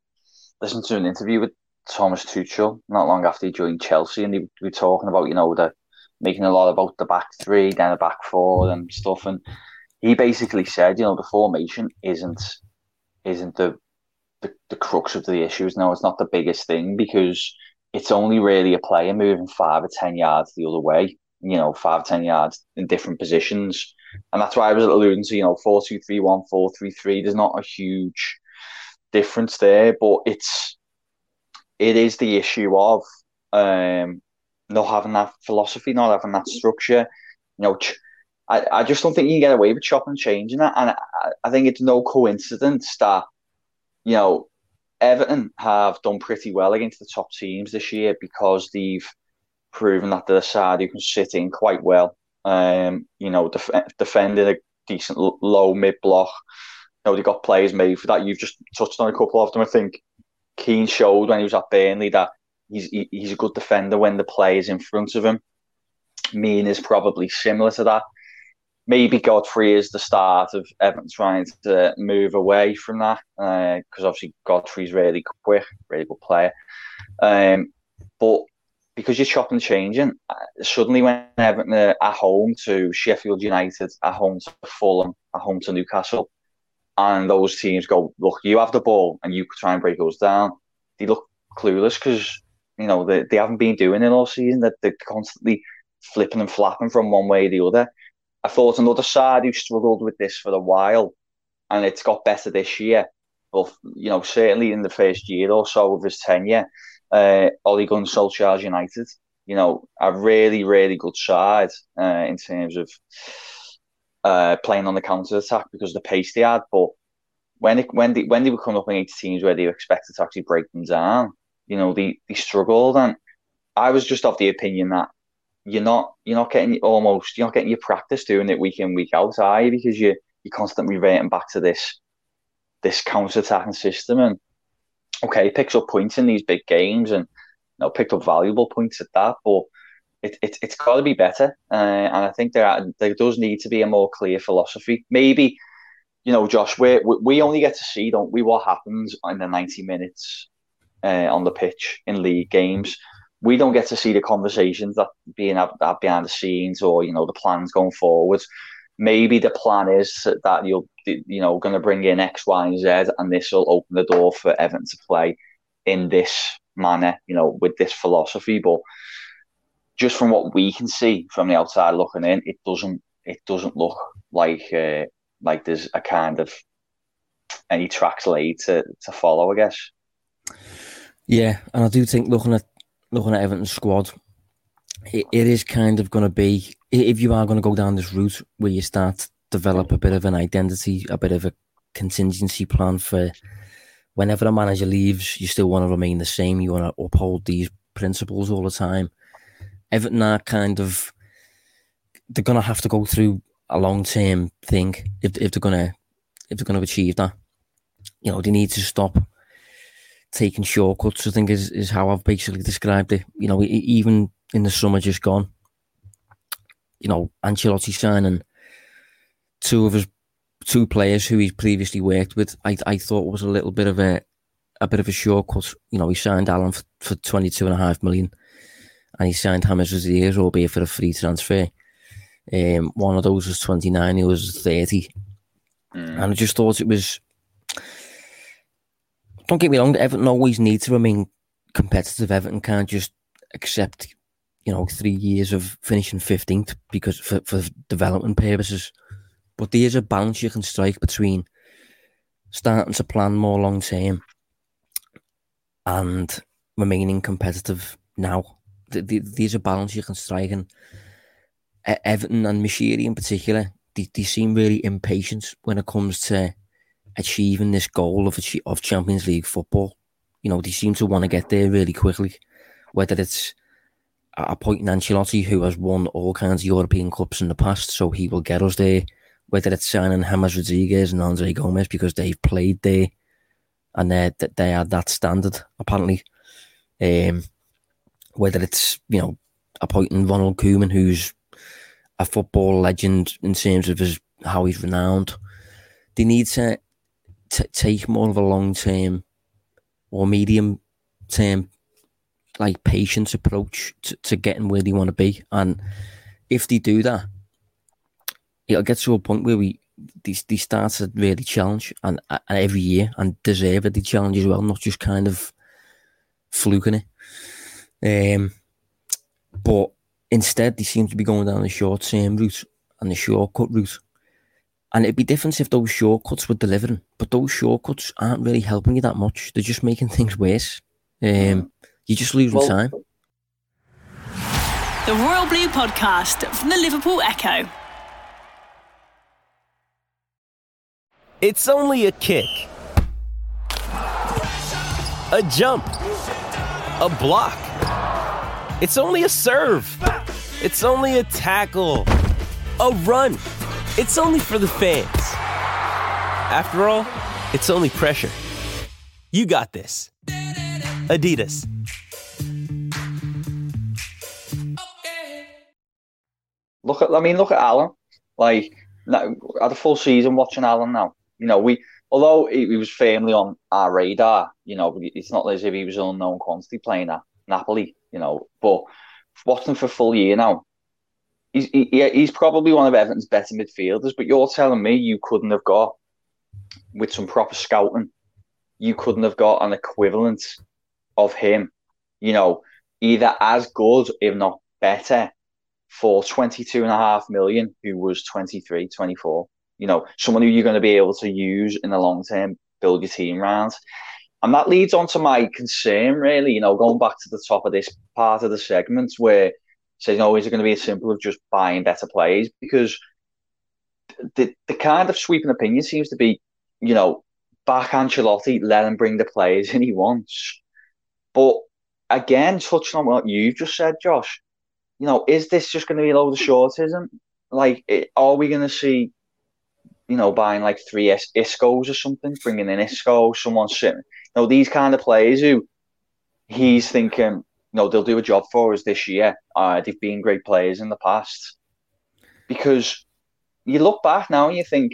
listening to an interview with Thomas Tuchel not long after he joined Chelsea, and they were talking about you know the making a lot about the back three, then the back four, and stuff. And he basically said, you know, the formation isn't isn't the the, the crux of the issues. No, it's not the biggest thing because it's only really a player moving five or ten yards the other way. You know, five ten yards in different positions, and that's why I was alluding to. You know, four two three one, four three three. There's not a huge difference there, but it's it is the issue of um, not having that philosophy, not having that structure. You know, I, I just don't think you can get away with chopping and changing that. And I, I think it's no coincidence that, you know, Everton have done pretty well against the top teams this year because they've proven that they're a side who can sit in quite well. Um, you know, def- defending a decent low mid block. You know, they got players made for that. You've just touched on a couple of them. I think Keane showed when he was at Burnley that he's he, he's a good defender when the play is in front of him. Mina is probably similar to that. Maybe Godfrey is the start of Everton trying to move away from that because uh, obviously Godfrey's really quick, really good player. Um, but because you're chopping and changing, uh, suddenly when Everton are at home to Sheffield United, at home to Fulham, at home to Newcastle, and those teams go, look, you have the ball and you try and break us down. They look clueless because you know they, they haven't been doing it all season. That they're constantly flipping and flapping from one way or the other. I thought another side who struggled with this for a while, and it's got better this year. But you know, certainly in the first year or so of his tenure, uh, Ole Gunnar United, you know, a really really good side uh, in terms of uh, playing on the counter attack because of the pace they had. But when it, when they when they were coming up against teams where they were expected to actually break them down, you know, they, they struggled. And I was just of the opinion that you're not you're not getting almost you're not getting your practice doing it week in week out, are you? Because you you're constantly reverting back to this this counter attacking system. And okay, picks up points in these big games and you know picked up valuable points at that, but it, it, it's got to be better. Uh, and I think there are, there does need to be a more clear philosophy. Maybe, you know, Josh, we we only get to see, don't we, what happens in the 90 minutes uh, on the pitch in league games. We don't get to see the conversations that being had, behind the scenes or you know the plans going forward. Maybe the plan is that you'll you know going to bring in X, Y, and Z, and this will open the door for Everton to play in this manner, you know, with this philosophy. But just from what we can see from the outside looking in, it doesn't it doesn't look like uh, like there's a kind of any tracks laid to, to follow, I guess. Yeah, and I do think looking at looking at Everton's squad, it, it is kind of going to be if you are going to go down this route where you start to develop a bit of an identity, a bit of a contingency plan for whenever a manager leaves, you still want to remain the same. You want to uphold these principles all the time. Everton are kind of they're to have to go through a long term thing if if they're to if they're to achieve that. You know, they need to stop taking shortcuts. I think is is how I've basically described it. You know, even in the summer just gone, you know, Ancelotti signing two of his two players who he's previously worked with. I I thought was a little bit of a a bit of a shortcut. You know, he signed Allan for, for twenty two and a half million, and he signed James Rodriguez, albeit for a free transfer. Um, one of those was twenty nine. He was thirty, mm. and I just thought it was don't get me wrong, Everton always need to remain competitive. Everton can't just accept, you know, three years of finishing 15th because for, for development purposes. But there is a balance you can strike between starting to plan more long term and remaining competitive now. There's a balance you can strike, and Everton and Moshiri in particular, they, they seem really impatient when it comes to achieving this goal of of Champions League football. You know, they seem to want to get there really quickly, whether it's appointing Ancelotti, who has won all kinds of European Cups in the past, so he will get us there. Whether it's signing James Rodriguez and Andre Gomes because they've played there and they they are that standard apparently. Um, whether it's you know appointing Ronald Koeman, who's a football legend in terms of his how he's renowned. They need to t- take more of a long term or medium term, like patience approach to, to getting where they want to be. And if they do that, it'll get to a point where we these these start to really challenge and, and every year and deserve it. the challenge as well, not just kind of fluking it. Um, but instead, they seem to be going down the short term route and the shortcut route. And it'd be different if those shortcuts were delivering, but those shortcuts aren't really helping you that much. They're just making things worse. Um, you're just losing well, time. The Royal Blue Podcast from the Liverpool Echo. It's only a kick, a jump, a block. It's only a serve. It's only a tackle, a run. It's only for the fans. After all, it's only pressure. You got this. Adidas. Look at, I mean, look at Allan. Like, at a full season watching Allan now. You know, we although he, he was firmly on our radar, you know, it's not as if he was an unknown quantity playing at Napoli, you know. But watching for full year now, he's he, he's probably one of Everton's better midfielders. But you're telling me you couldn't have got with some proper scouting, you couldn't have got an equivalent of him, you know, either as good, if not better, for 22 and a half million, who was 23, 24 you know, someone who you're going to be able to use in the long term, build your team around. And that leads on to my concern, really, you know, going back to the top of this part of the segment where saying, oh, is it going to be as simple as just buying better players? Because the, the kind of sweeping opinion seems to be, you know, back Ancelotti, let him bring the players in he wants. But again, touching on what you've just said, Josh, you know, is this just going to be a load of shortism? Like, are we going to see you know, buying like three Is- Iscos or something, bringing in Isco, someone sitting, you know, these kind of players who he's thinking, know, they'll do a job for us this year. Uh, they've been great players in the past. Because you look back now and you think,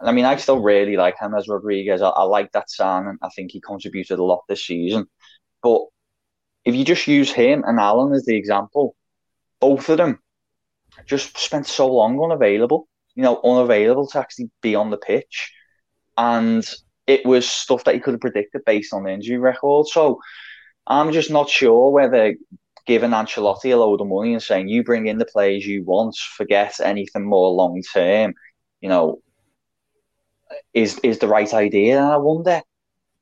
I mean, I still really like James Rodriguez. I, I like that son, and I think he contributed a lot this season. But if you just use him and Allan as the example, both of them just spent so long unavailable you know, unavailable to actually be on the pitch. And it was stuff that he could have predicted based on the injury record. So I'm just not sure whether giving Ancelotti a load of money and saying you bring in the players you want, forget anything more long term, you know, is is the right idea. And I wonder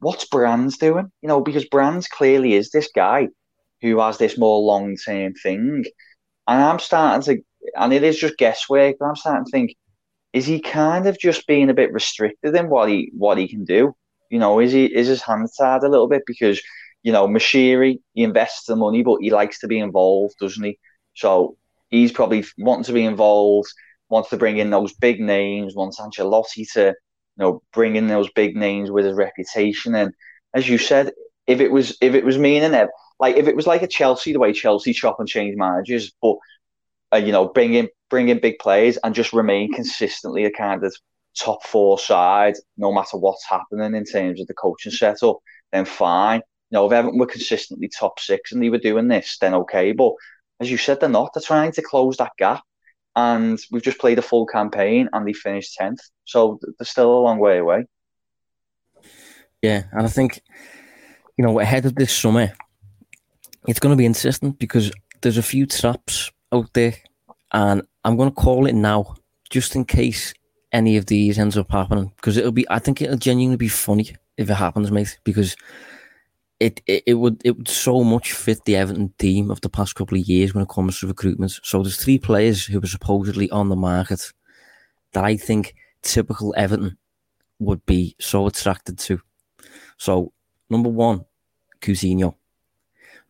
what's Brands doing? You know, because Brands clearly is this guy who has this more long term thing. And I'm starting to and it is just guesswork, but I'm starting to think is he kind of just being a bit restricted in what he what he can do? You know, is he is his hands tied a little bit because you know Moshiri he invests the money, but he likes to be involved, doesn't he? So he's probably wanting to be involved, wants to bring in those big names, wants Ancelotti to you know bring in those big names with his reputation. And as you said, if it was if it was me and Ev, like if it was like a Chelsea, the way Chelsea shop and change managers, but uh, you know, bring in bring in big players and just remain consistently a kind of top four side, no matter what's happening in terms of the coaching setup, then fine. You know, if Everton were consistently top six and they were doing this, then okay. But as you said, they're not. They're trying to close that gap. And we've just played a full campaign and they finished 10th. So they're still a long way away. Yeah. And I think, you know, ahead of this summer, it's going to be insistent because there's a few traps out there. And I'm going to call it now, just in case any of these ends up happening, because it'll be. I think it'll genuinely be funny if it happens, mate. Because it, it it would it would so much fit the Everton team of the past couple of years when it comes to recruitment. So there's three players who were supposedly on the market that I think typical Everton would be so attracted to. So number one, Coutinho.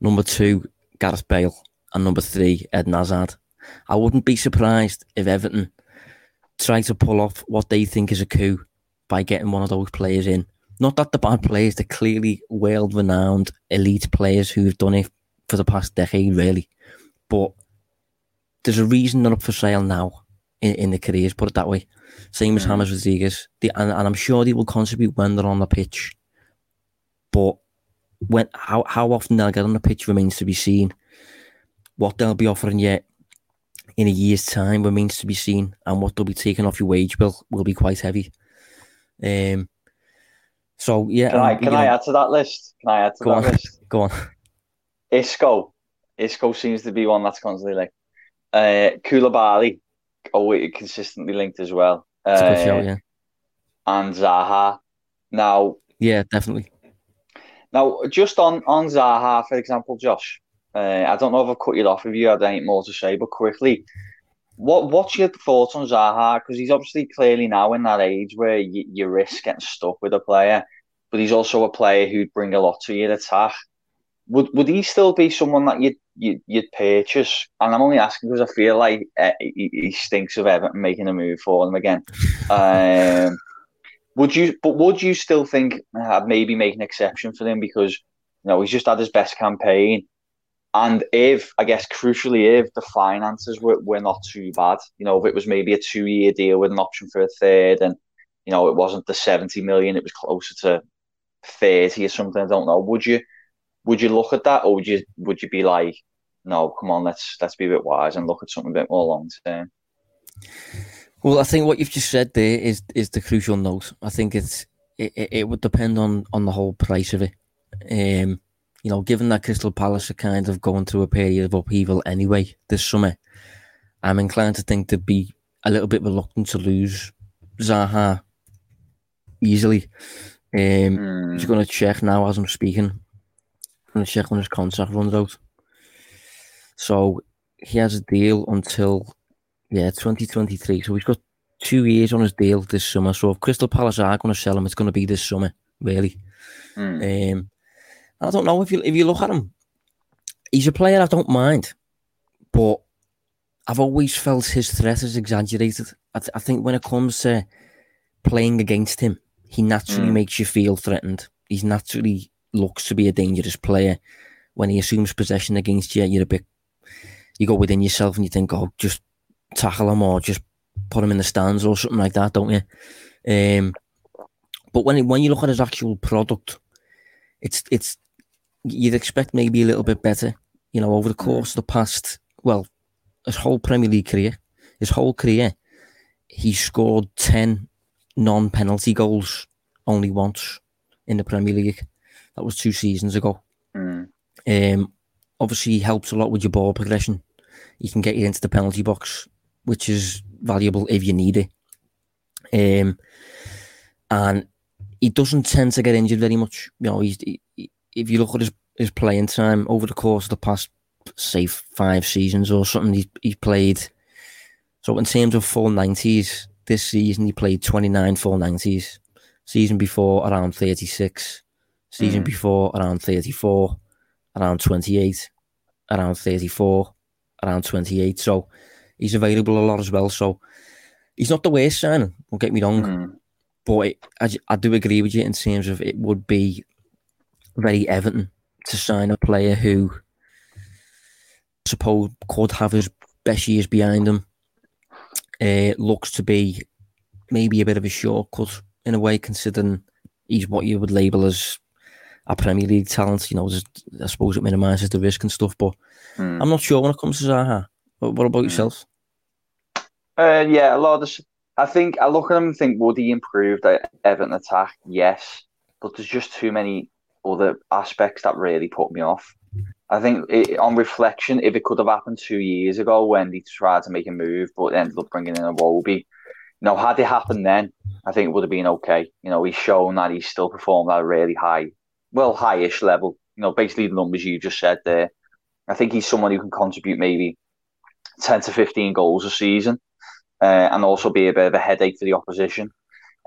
Number two, Gareth Bale. And number three, Eden Hazard. I wouldn't be surprised if Everton try to pull off what they think is a coup by getting one of those players in. Not that the bad players, they're clearly world renowned elite players who've done it for the past decade, really. But there's a reason they're up for sale now. in, in the careers, put it that way. Same as mm. James Rodriguez. The, and, and I'm sure they will contribute when they're on the pitch. But when how, how often they'll get on the pitch remains to be seen. What they'll be offering yet in a year's time remains to be seen, and what they'll be taking off your wage bill will be quite heavy. Um, so yeah, can I can I know, add to that list? Can I add to that on, list? Go on. Isco, Isco seems to be one that's constantly linked. Uh, Koulibaly, oh, consistently linked as well. Uh, show, yeah. And Zaha. Now, yeah, definitely. Now, just on on Zaha, for example, Josh. Uh, I don't know if I've cut you off if you had anything more to say, but quickly, what what's your thoughts on Zaha? Because he's obviously clearly now in that age where you, you risk getting stuck with a player, but he's also a player who'd bring a lot to your attack. Would would he still be someone that you'd you'd, you'd purchase? And I'm only asking because I feel like uh, he, he, stinks of Everton making a move for them again. um, would you? But would you still think uh, maybe make an exception for him because you know he's just had his best campaign and if, I guess, crucially, if the finances were, were not too bad, you know, if it was maybe a two year deal with an option for a third and, you know, it wasn't the 70 million, it was closer to 30 or something, I don't know. Would you, would you look at that or would you, would you be like, no, come on, let's, let's be a bit wise and look at something a bit more long term? Well, I think what you've just said there is, is the crucial note. I think it's, it, it would depend on, on the whole price of it. Um, you know, given that Crystal Palace are kind of going through a period of upheaval anyway this summer, I'm inclined to think they'd be a little bit reluctant to lose Zaha easily. Um, mm. He's going to check now as I'm speaking. I'm going to check when his contract runs out. So he has a deal until yeah 2023. So he's got two years on his deal this summer. So if Crystal Palace are going to sell him, it's going to be this summer, really. Mm. Um, I don't know if you if you look at him, he's a player I don't mind, but I've always felt his threat is exaggerated. I, th- I think when it comes to playing against him, he naturally mm. makes you feel threatened. He's naturally looks to be a dangerous player. When he assumes possession against you, you're a bit. You go within yourself and you think, "Oh, just tackle him or just put him in the stands or something like that," don't you? Um, but when when you look at his actual product, it's it's you'd expect maybe a little bit better. You know, over the course of the past, well, his whole Premier League career, his whole career, he scored 10 non penalty goals only once in the Premier League. That was two seasons ago. Mm. Um, obviously, he helps a lot with your ball progression. He can get you into the penalty box, which is valuable if you need it. Um, and he doesn't tend to get injured very much. You know, he's, he, if you look at his, his playing time over the course of the past, say, five seasons or something, he's, he's played. So, in terms of full 90s, this season he played 29 full 90s. Season before, around 36. Season mm. before, around 34. Around 28. Around 34. Around 28. So, he's available a lot as well. So, he's not the worst signing, don't get me wrong. Mm. But it, I, I do agree with you in terms of it would be very Everton to sign a player who I suppose could have his best years behind him. Uh, looks to be maybe a bit of a shortcut in a way, considering he's what you would label as a Premier League talent. You know, just, I suppose it minimises the risk and stuff, but mm. I'm not sure when it comes to Zaha. What, what about mm. yourself? Uh, yeah, a lot of. I think I look at him and think, would he improve the Everton attack? Yes, but there's just too many other aspects that really put me off. I think it, on reflection, if it could have happened two years ago when he tried to make a move but ended up bringing in a Iwobi, you know, had it happened then, I think it would have been okay. You know, he's shown that he's still performed at a really high, well, highish level. You know, basically the numbers you just said there. I think he's someone who can contribute maybe 10 to 15 goals a season uh, and also be a bit of a headache for the opposition.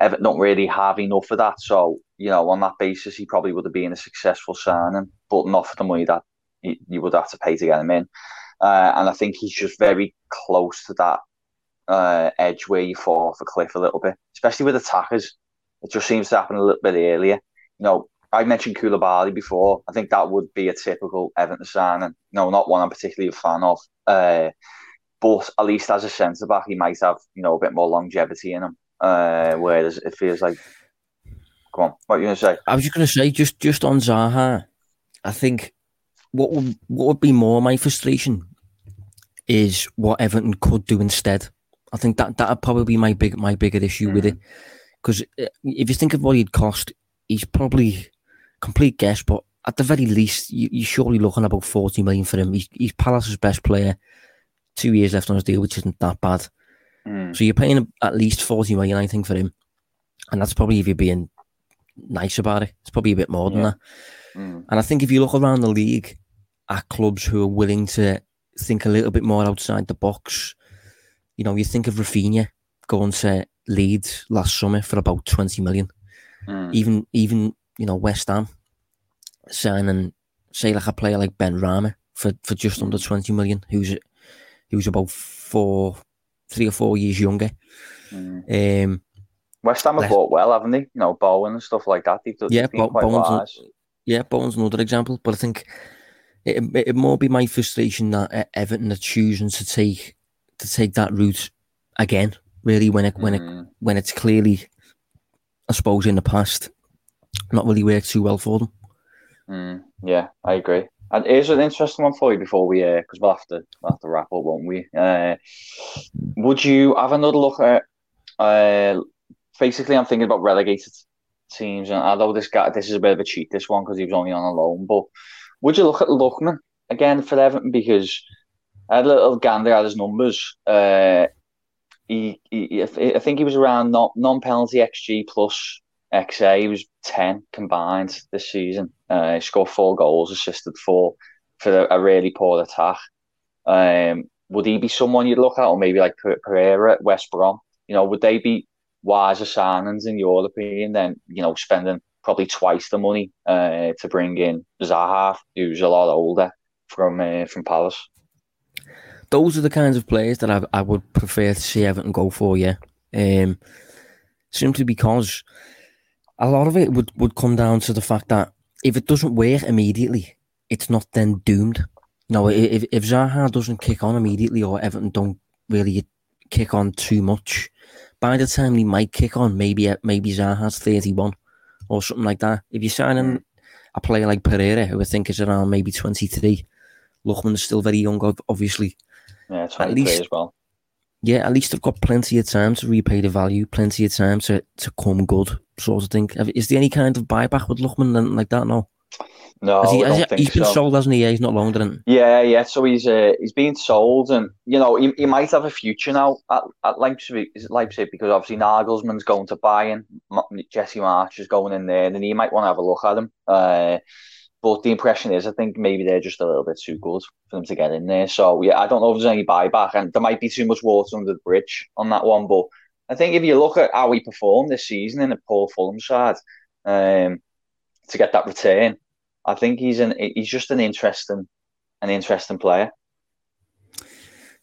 Everton don't really have enough of that. So, you know, on that basis, he probably would have been a successful signing, but not for the money that you, would have to pay to get him in. Uh, and I think he's just very close to that uh, edge where you fall off a cliff a little bit, especially with attackers. It just seems to happen a little bit earlier. You know, I mentioned Koulibaly before. I think that would be a typical Everton signing. No, not one I'm particularly a fan of. Uh, but at least as a centre back, he might have you know a bit more longevity in him. Uh, whereas it feels like, come on, what are you going to say? I was just going to say, just just on Zaha, I think what would what would be more my frustration is what Everton could do instead. I think that that'd probably be my big my bigger issue mm. with it because uh, if you think of what he'd cost, he's probably complete guess, but at the very least, you, you're surely looking about 40 million for him. He's, he's Palace's best player, two years left on his deal, which isn't that bad. Mm. So you're paying at least 40 million, I think, for him. And that's probably if you're being nice about it. It's probably a bit more than that. Mm. And I think if you look around the league at clubs who are willing to think a little bit more outside the box, you know, you think of Raphinha going to Leeds last summer for about 20 million. Mm. Even, even, you know, West Ham signing, say, like a player like Benrahma for, for just under mm. 20 million, who's who's about four, three or four years younger. Mm. Um, West Ham have bought well, haven't they? You know, Bowen and stuff like that. They've, yeah, they've Bowen's, an, yeah, Bowen's another example. But I think it, it more be my frustration that Everton are choosing to take to take that route again. Really, when it when mm. it when it's clearly, I suppose, in the past, not really worked too well for them. Mm, yeah, I agree. And here's an interesting one for you before we, because uh, we'll have to we'll have to wrap up, won't we? Uh, would you have another look at? Uh, basically, I'm thinking about relegated teams, and although this guy, this is a bit of a cheat, this one because he was only on a loan. But would you look at Lookman again for Everton because I had a little gander at his numbers. Uh, he, he, I think he was around non penalty xG plus XA. He was ten combined this season. Uh, scored four goals, assisted four for a, a really poor attack. Um, would he be someone you'd look at, or maybe like Pereira at West Brom? You know, would they be wiser signings in your opinion than you know spending probably twice the money uh, to bring in Zaha, who's a lot older from uh, from Palace? Those are the kinds of players that I, I would prefer to see Everton go for. Yeah, um, simply because a lot of it would, would come down to the fact that if it doesn't work immediately, it's not then doomed. No, mm. if if Zaha doesn't kick on immediately or Everton don't really kick on too much, by the time he might kick on, maybe uh, maybe Zaha's thirty one or something like that. If you're signing a player like Pereira, who I think is around maybe twenty three, Lookman's still very young, obviously. Yeah, twenty three as well yeah, at least they've got plenty of time to repay the value, plenty of time to, to come good, sort of thing. Is there any kind of buyback with Lookman like that? No. No, he, has he, has been so. sold, hasn't he? Yeah, he's not longer than. Yeah, yeah. So he's uh, he's been sold, and you know he, he might have a future now at, at Leipzig. Is it Leipzig because obviously Nagelsmann's going to Bayern, Jesse Marsch is going in there, and then he might want to have a look at him. Uh, but the impression is, I think maybe they're just a little bit too good for them to get in there. So yeah, I don't know if there's any buyback, and there might be too much water under the bridge on that one. But I think if you look at how he performed this season in a poor Fulham side, um, to get that return, I think he's an he's just an interesting, an interesting player.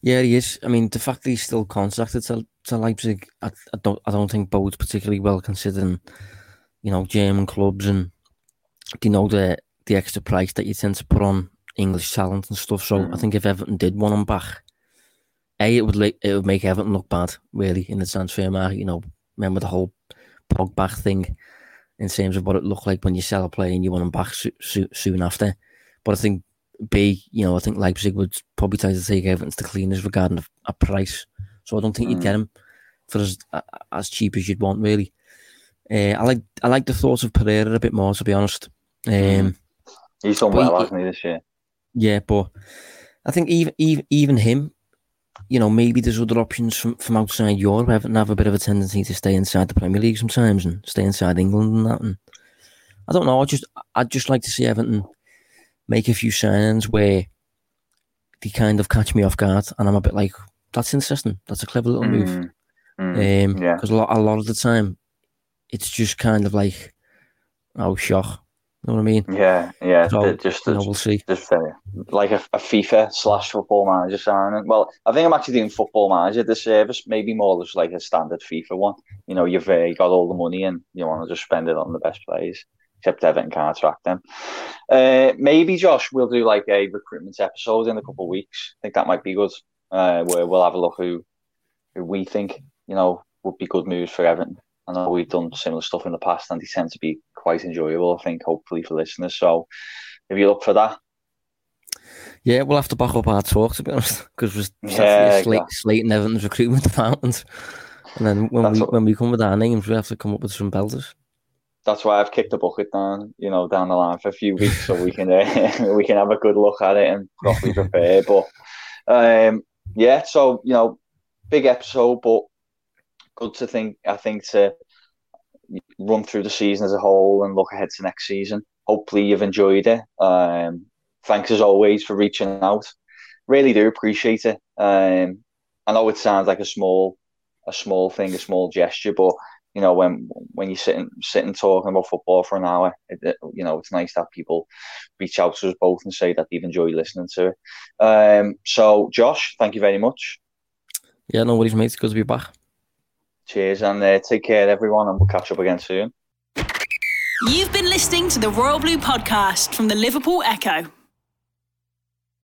Yeah, he is. I mean, the fact that he's still contracted to, to Leipzig, I, I don't I don't think bodes particularly well considering, you know, German clubs and you know the the extra price that you tend to put on English talent and stuff. So mm. I think if Everton did want him back, a it would like it would make Everton look bad really in the transfer market. You know, remember the whole Pogba thing in terms of what it looked like when you sell a player and you want him back so, so, soon after. But I think B, you know, I think Leipzig would probably try to take Everton to cleaners regarding a, a price. So I don't think mm. you'd get him for as as cheap as you'd want really. Uh, I like I like the thoughts of Pereira a bit more to be honest. Um, mm. He's done well, he, hasn't he, this year? Yeah, but I think even even even him, you know, maybe there's other options from, from outside Europe have, have a bit of a tendency to stay inside the Premier League sometimes and stay inside England and that. And I don't know. I just I'd just like to see Everton make a few signings where they kind of catch me off guard, and I'm a bit like, that's interesting. That's a clever little move. Mm, mm, um, yeah. Because a lot, a lot of the time, it's just kind of like, oh, shock. You know what I mean? Yeah, yeah. So, just, you know, we'll see. Just uh, like a, a, FIFA slash football manager signing. Well, I think I'm actually doing football manager this service, maybe more just like a standard FIFA one. You know, you've uh, got all the money and you want to just spend it on the best players. Except Everton can't track them. Uh, maybe Josh, we'll do like a recruitment episode in a couple of weeks. I think that might be good. uh, where we'll have a look who who we think you know would be good moves for Everton. I know we've done similar stuff in the past, and they tend to be quite enjoyable. I think, hopefully, for listeners. So, if you look for that, yeah, we'll have to back up our talk to be honest, because we're Yeah, slate, exactly. slating Everton's recruitment department, and then when That's we what- when we come with our names, we have to come up with some belters. that's why I've kicked the bucket down, you know, down the line for a few weeks, so we can uh, we can have a good look at it and properly prepare. But um, yeah, so you know, big episode, but good to think. I think to run through the season as a whole and look ahead to next season. Hopefully, you've enjoyed it. Um, thanks as always for reaching out. Really do appreciate it. Um, I know it sounds like a small, a small thing, a small gesture, but you know, when when you're sitting sitting talking about football for an hour, it, you know, it's nice to have people reach out to us both and say that they've enjoyed listening to it. Um, so, Josh, thank you very much. Yeah, no worries, mate. It's good to be back. Cheers, and uh, take care, everyone, and we'll catch up again soon. You've been listening to the Royal Blue podcast from the Liverpool Echo.